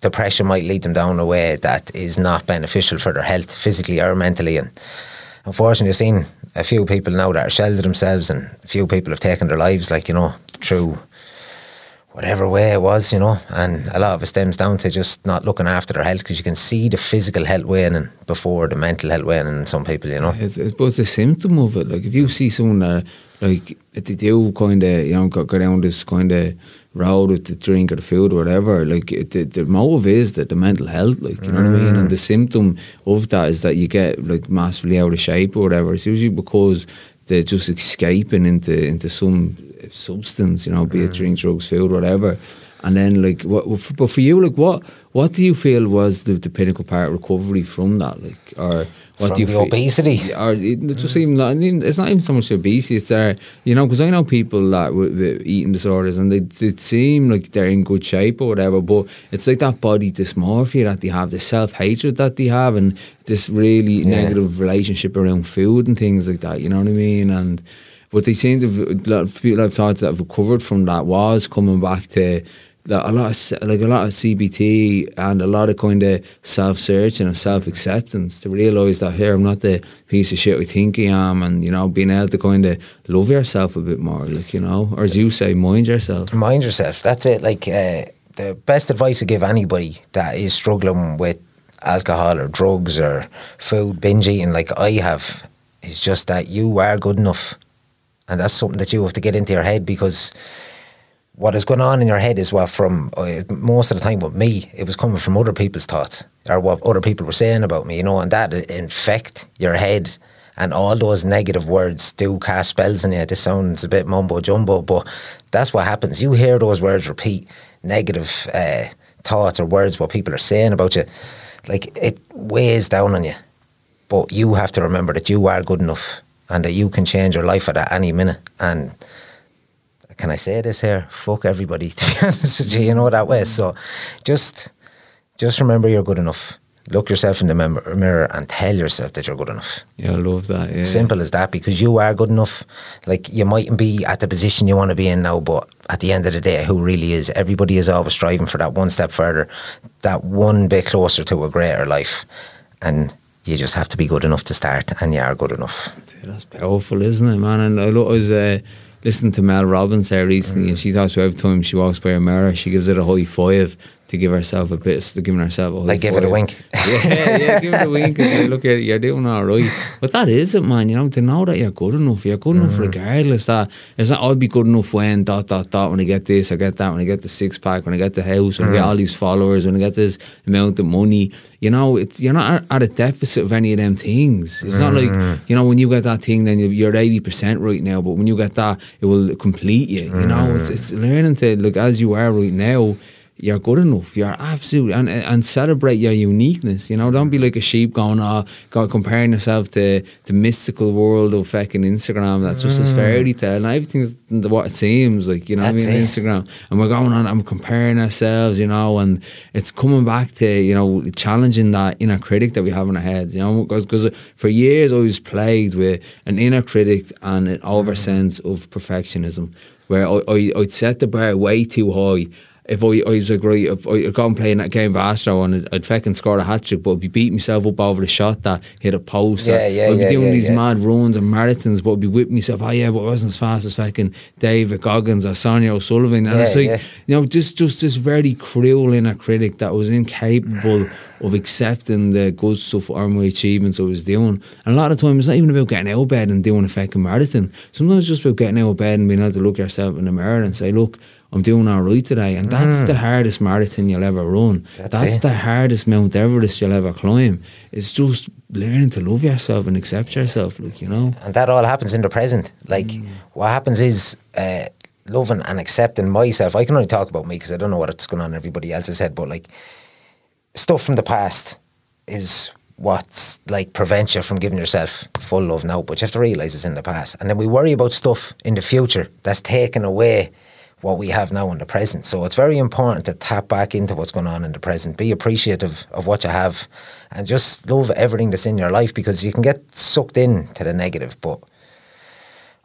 depression might lead them down a way that is not beneficial for their health, physically or mentally. And unfortunately, I've seen a few people now that are sheltered themselves, and a few people have taken their lives, like you know, through whatever way it was, you know, and a lot of it stems down to just not looking after their health because you can see the physical health waning before the mental health waning in some people, you know. It's, it's, but it's a symptom of it. Like if you see someone that, like, they do kind of, you know, go, go down this kind of road with the drink or the food or whatever, like it, the, the motive is that the mental health, like, you know mm. what I mean? And the symptom of that is that you get like massively out of shape or whatever. It's usually because they're just escaping into into some substance, you know, be it mm. drink, drugs, food, whatever. And then, like, what? But for you, like, what? What do you feel was the, the pinnacle part of recovery from that, like, or what from do you the feel? obesity? Or it just even not, it's not even so much obesity. It's there, you know, because I know people that with, with, eating disorders, and they, they seem like they're in good shape or whatever. But it's like that body dysmorphia that they have, the self hatred that they have, and this really yeah. negative relationship around food and things like that. You know what I mean? And but they seem to have, a lot of people I've thought that have recovered from that was coming back to a lot of like a lot of CBT and a lot of kind of self searching and self acceptance to realise that here I'm not the piece of shit we think I am, and you know being able to kind of love yourself a bit more, like you know, or as you say, mind yourself. Mind yourself. That's it. Like uh, the best advice I give anybody that is struggling with alcohol or drugs or food binge eating, like I have, is just that you are good enough and that's something that you have to get into your head because what is going on in your head is what from uh, most of the time with me it was coming from other people's thoughts or what other people were saying about me you know and that infect your head. And all those negative words do cast spells on you. This sounds a bit mumbo jumbo but that's what happens. You hear those words repeat negative uh, thoughts or words what people are saying about you. Like it weighs down on you. But you have to remember that you are good enough and that you can change your life at any minute. And can I say this here? Fuck everybody, to be honest with you, you know that way. So just just remember you're good enough. Look yourself in the mirror and tell yourself that you're good enough. Yeah, I love that. Yeah. Simple as that because you are good enough. Like you mightn't be at the position you want to be in now, but at the end of the day, who really is? Everybody is always striving for that one step further, that one bit closer to a greater life. And you just have to be good enough to start, and you are good enough. That's powerful, isn't it, man? And I was uh, listening to Mel Robbins there recently, mm. and she talks about every time she walks by a mirror, she gives it a high five to give ourselves a bit, to giving ourselves a like give it a wink. yeah, yeah, give it a wink and say, look at it, you're doing all right. But that is it, man. You know, to know that you're good enough, you're good mm. enough regardless. That it's not I'll be good enough when dot dot dot when I get this, I get that, when I get the six pack, when I get the house, when mm. I get mm. all these followers, when I get this amount of money. You know, it's you're not at a deficit of any of them things. It's mm. not like mm. you know when you get that thing, then you're eighty percent right now. But when you get that, it will complete you. You know, it's it's learning to look as you are right now you're good enough. You're absolutely and and celebrate your uniqueness. You know, don't be like a sheep going, oh, God, comparing yourself to the mystical world of fucking Instagram. That's just mm. a fairy tale. And everything's what it seems like. You know, I mean, it. Instagram, and we're going on. I'm comparing ourselves. You know, and it's coming back to you know challenging that inner critic that we have in our heads. You know, because because for years I was plagued with an inner critic and an over sense of perfectionism, where I, I I'd set the bar way too high if I, I was like, right, if I'd gone playing that game of Astro and I'd, I'd fucking scored a hat trick, but I'd be beating myself up over the shot that hit a post. Yeah, yeah, I'd be yeah, doing yeah, these yeah. mad runs and marathons, but I'd be whipping myself, oh yeah, but I wasn't as fast as fucking David Goggins or Sonia O'Sullivan. And it's like, you know, just, just this very cruel inner critic that was incapable of accepting the good stuff or my achievements I was doing. And a lot of times it's not even about getting out of bed and doing a fucking marathon. Sometimes it's just about getting out of bed and being able to look yourself in the mirror and say, look, I'm doing all right today. And that's mm. the hardest marathon you'll ever run. That's, that's the hardest Mount Everest you'll ever climb. It's just learning to love yourself and accept yourself, like, you know. And that all happens in the present. Like, mm. what happens is, uh, loving and accepting myself. I can only talk about me because I don't know what's going on in everybody else's head, but like stuff from the past is what's like prevents you from giving yourself full love now. But you have to realize it's in the past, and then we worry about stuff in the future that's taken away what we have now in the present. So it's very important to tap back into what's going on in the present. Be appreciative of what you have, and just love everything that's in your life because you can get sucked in to the negative, but.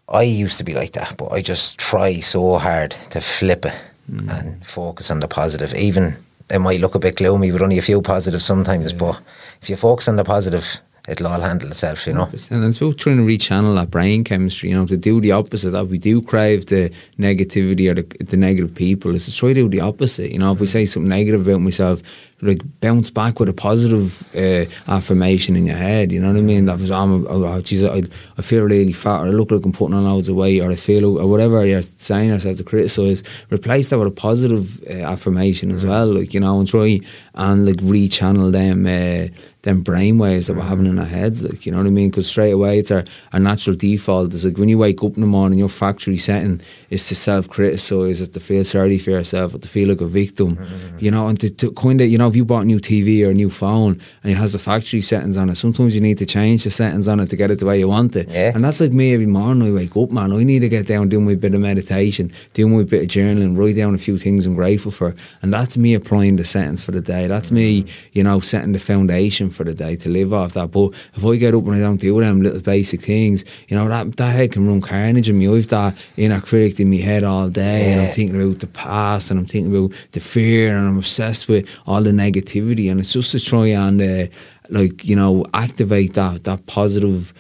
I used to be like that, but I just try so hard to flip it mm. and focus on the positive. Even it might look a bit gloomy with only a few positives sometimes, yeah. but if you focus on the positive, it'll all handle itself, you know. And it's about trying to rechannel that brain chemistry, you know, to do the opposite. That we do crave the negativity or the, the negative people, is to try to do the opposite. You know, if we say something negative about myself, like bounce back with a positive uh, affirmation in your head. You know what I mean? That was, I'm, oh, geez, I, I feel really fat, or I look like I'm putting on loads of weight, or I feel, or whatever you're saying yourself to criticize. Replace that with a positive uh, affirmation as mm. well, like you know, and try and like rechannel them. Uh, them brainwaves that we're having in our heads, like you know what I mean? Because straight away it's our, our natural default. It's like when you wake up in the morning, your factory setting is to self criticize, to feel sorry for yourself, or to feel like a victim, mm-hmm. you know, and to, to kind of you know if you bought a new TV or a new phone and it has the factory settings on it, sometimes you need to change the settings on it to get it the way you want it. Yeah. And that's like me every morning. I wake up, man. I need to get down, do my bit of meditation, do my bit of journaling, write down a few things I'm grateful for, and that's me applying the settings for the day. That's me, you know, setting the foundation for the day to live off that. But if I get up and I don't do them little basic things, you know, that, that head can run carnage in me. I've that inner critic in my head all day yeah. and I'm thinking about the past and I'm thinking about the fear and I'm obsessed with all the negativity. And it's just to try and, uh, like, you know, activate that, that positive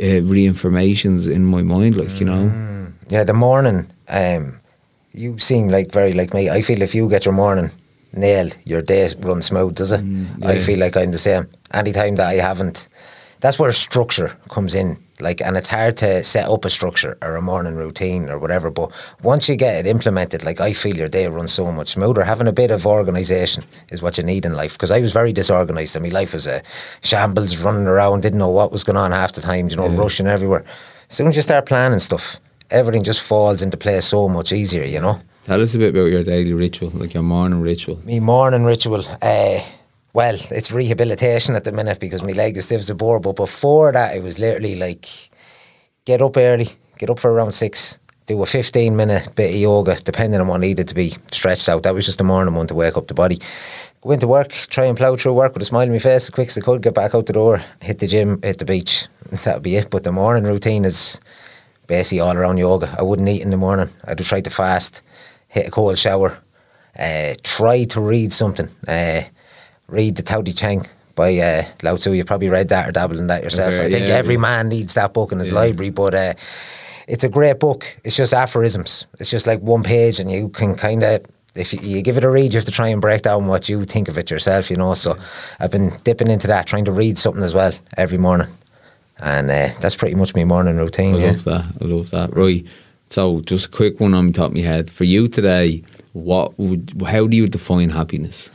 uh, reinformations in my mind, like, you know. Mm. Yeah, the morning, um, you seem like very like me. I feel if you get your morning nailed, your day runs smooth, does it? Mm, yeah. I feel like I'm the same. Anytime that I haven't, that's where structure comes in. Like, and it's hard to set up a structure or a morning routine or whatever. But once you get it implemented, like I feel your day runs so much smoother. Having a bit of organisation is what you need in life. Because I was very disorganised, and my life was a shambles, running around, didn't know what was going on half the time. You know, yeah. rushing everywhere. As soon as you start planning stuff, everything just falls into place so much easier. You know. Tell us a bit about your daily ritual, like your morning ritual. Me morning ritual. Uh, well, it's rehabilitation at the minute because my leg is stiff as a board. But before that, it was literally like get up early, get up for around six, do a 15 minute bit of yoga, depending on what needed to be stretched out. That was just the morning one to wake up the body. Go into work, try and plough through work with a smile on my face as quick as I could, get back out the door, hit the gym, hit the beach. That'd be it. But the morning routine is basically all around yoga. I wouldn't eat in the morning. I'd try to fast hit a cold shower, uh, try to read something. Uh, read the Tao Te Ching by uh, Lao Tzu. You've probably read that or dabbled in that yourself. Okay, I think yeah, every yeah. man needs that book in his yeah. library, but uh, it's a great book. It's just aphorisms. It's just like one page, and you can kind of if you, you, give it a read, you have to try and break down what you think of it yourself, you know. So I've been dipping into that, trying to read something as well every morning, and uh, that's pretty much my morning routine. I love that. I love that. Right. So, just a quick one on the top of my head. For you today, what would how do you define happiness?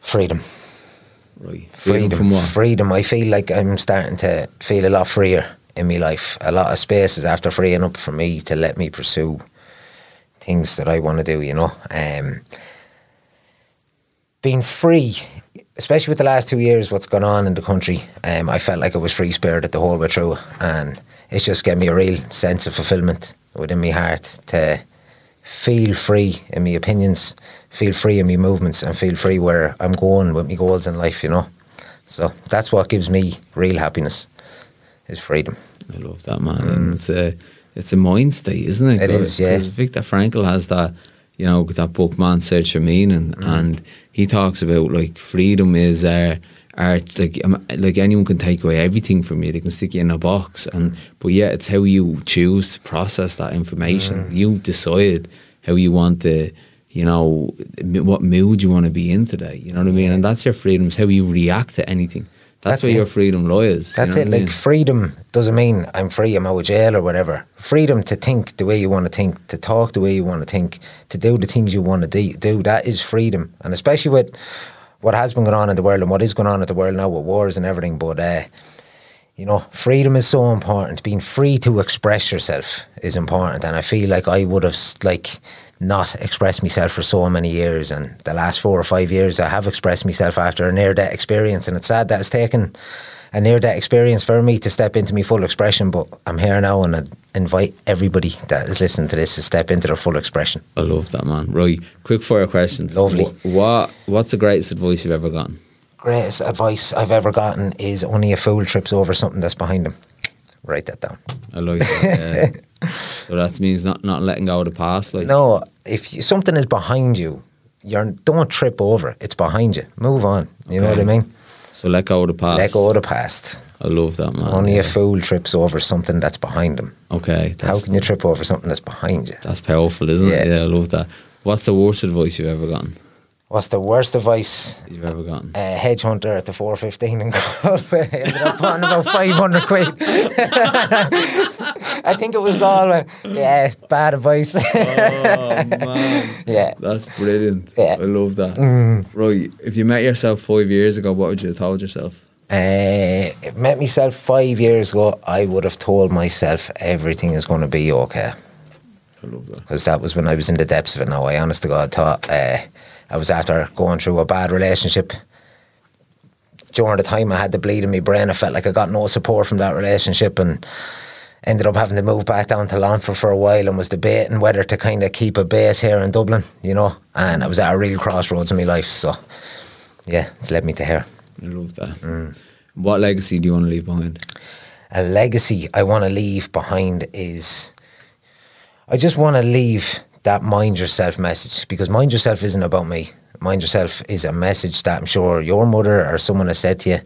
Freedom. Right. Freedom, freedom from what? Freedom. I feel like I'm starting to feel a lot freer in my life. A lot of spaces after freeing up for me to let me pursue things that I want to do, you know. Um, being free, especially with the last two years, what's gone on in the country, um, I felt like I was free spirited the whole way through. And it's just given me a real sense of fulfillment within my heart to feel free in my opinions, feel free in my movements, and feel free where I'm going with my goals in life. You know, so that's what gives me real happiness is freedom. I love that man, mm. and it's a it's a mind state, isn't it? It is, yeah. Because Viktor Frankl has that, you know, that book Man Search for Meaning, mm. and he talks about like freedom is. Uh, art like um, like anyone can take away everything from you they can stick you in a box and but yeah it's how you choose to process that information mm. you decide how you want to you know what mood you want to be in today you know what I mean and that's your freedom it's how you react to anything that's, that's where it. your freedom lies. That's you know it. Like mean? freedom doesn't mean I'm free, I'm out of jail or whatever. Freedom to think the way you want to think, to talk the way you want to think, to do the things you want to do. That is freedom, and especially with what has been going on in the world and what is going on in the world now with wars and everything. But uh, you know, freedom is so important. Being free to express yourself is important, and I feel like I would have like not expressed myself for so many years, and the last four or five years I have expressed myself after a near death experience, and it's sad that it's taken a near death experience for me to step into my full expression. But I'm here now, and I invite everybody that is listening to this to step into their full expression. I love that, man. Right, quick fire questions. Lovely. Wh- What What's the greatest advice you've ever gotten? Greatest advice I've ever gotten is only a fool trips over something that's behind him. Write that down. I like that. yeah. so that means not not letting go of the past. Like, No, if you, something is behind you, you're don't trip over it. It's behind you. Move on. You know what I mean? So let go of the past. Let go of the past. I love that, man. Only yeah. a fool trips over something that's behind him. Okay, How can you trip over something that's behind you? that's powerful, isn't it? Yeah. Yeah, I love that. What's the worst advice you've ever gotten? What's the worst advice? You've ever gotten? A hedge hunter at the 415 in Galway ended up on about 500 quid. I think it was Galway. Yeah, bad advice. oh man, yeah. that's brilliant. Yeah. I love that. Mm. Right, if you met yourself five years ago, what would you have told yourself? Uh, met myself five years ago, I would have told myself everything is going to be okay. I love that. Because that was when I was in the depths of it now. I honest to God thought uh, I was after going through a bad relationship. During the time I had the bleed in my brain, I felt like I got no support from that relationship and ended up having to move back down to Longford for a while and was debating whether to kind of keep a base here in Dublin, you know. And I was at a real crossroads in my life. So, yeah, it's led me to here. I love that. Mm. What legacy do you want to leave behind? a legacy I want to leave behind is I just want to leave that mind yourself message because mind yourself isn't about me. Mind yourself is a message that I'm sure your mother or someone has said to you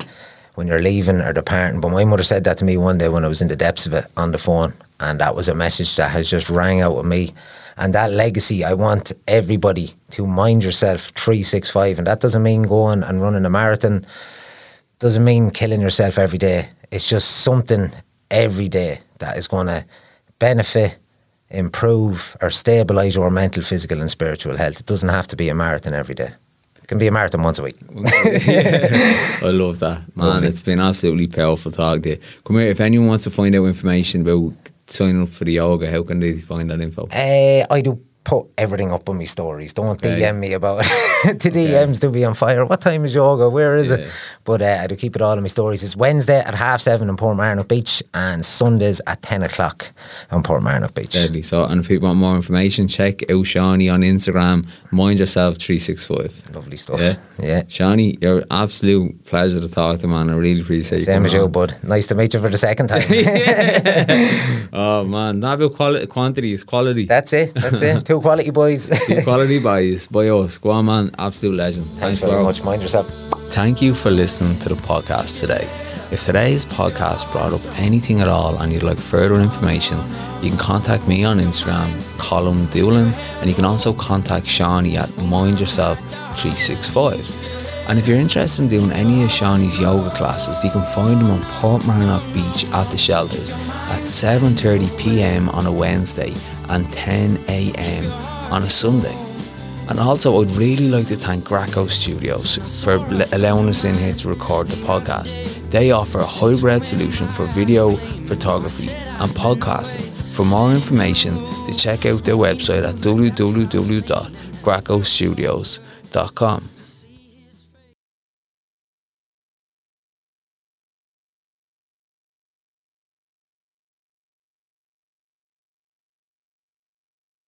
when you're leaving or departing. But my mother said that to me one day when I was in the depths of it on the phone, and that was a message that has just rang out with me. And that legacy, I want everybody to mind yourself 365. And that doesn't mean going and running a marathon doesn't mean killing yourself every day. It's just something every day that is going to benefit, improve, or stabilize your mental, physical, and spiritual health. It doesn't have to be a marathon every day. Can be a marathon once a week. I love that, man. Lovely. It's been absolutely powerful talk you. Come here, if anyone wants to find out information about signing up for the yoga, how can they find that info? Uh, I do put everything up on my stories. Don't Okay. DM me about it. the DMs do be on fire. What time is yoga? Where is Yeah. it? But uh, I do keep it all in my stories. It's Wednesday at half seven in Portmarnock Beach and Sundays at 10 o'clock on Portmarnock Beach. Deadly. So, and if people want more information, check out Shawnee on Instagram. Mind yourself three six five. Lovely stuff. Yeah. yeah. Shawnee, you're an absolute pleasure to talk to, man. I really appreciate you. Same as you, on. bud. Nice to meet you for the second time. Oh man, not about quality, quantity, it's quality. That's it. That's it. Two quality boys. quality buys by oh, us. Go on, man. Absolute legend. Thanks very bro. much. Mind yourself. Thank you for listening to the podcast today. If today's podcast brought up anything at all and you'd like further information, you can contact me on Instagram, Colin Doolin, and you can also contact Shawnee at Mind Yourself 365 And if you're interested in doing any of Shawnee's yoga classes, you can find them on Portmarnock Beach at the shelters at 7.30pm on a Wednesday and 10am on a Sunday. And also, I'd really like to thank Graco Studios for allowing us in here to record the podcast. They offer a hybrid solution for video, photography, and podcasting. For more information, to check out their website at www.gracostudios.com.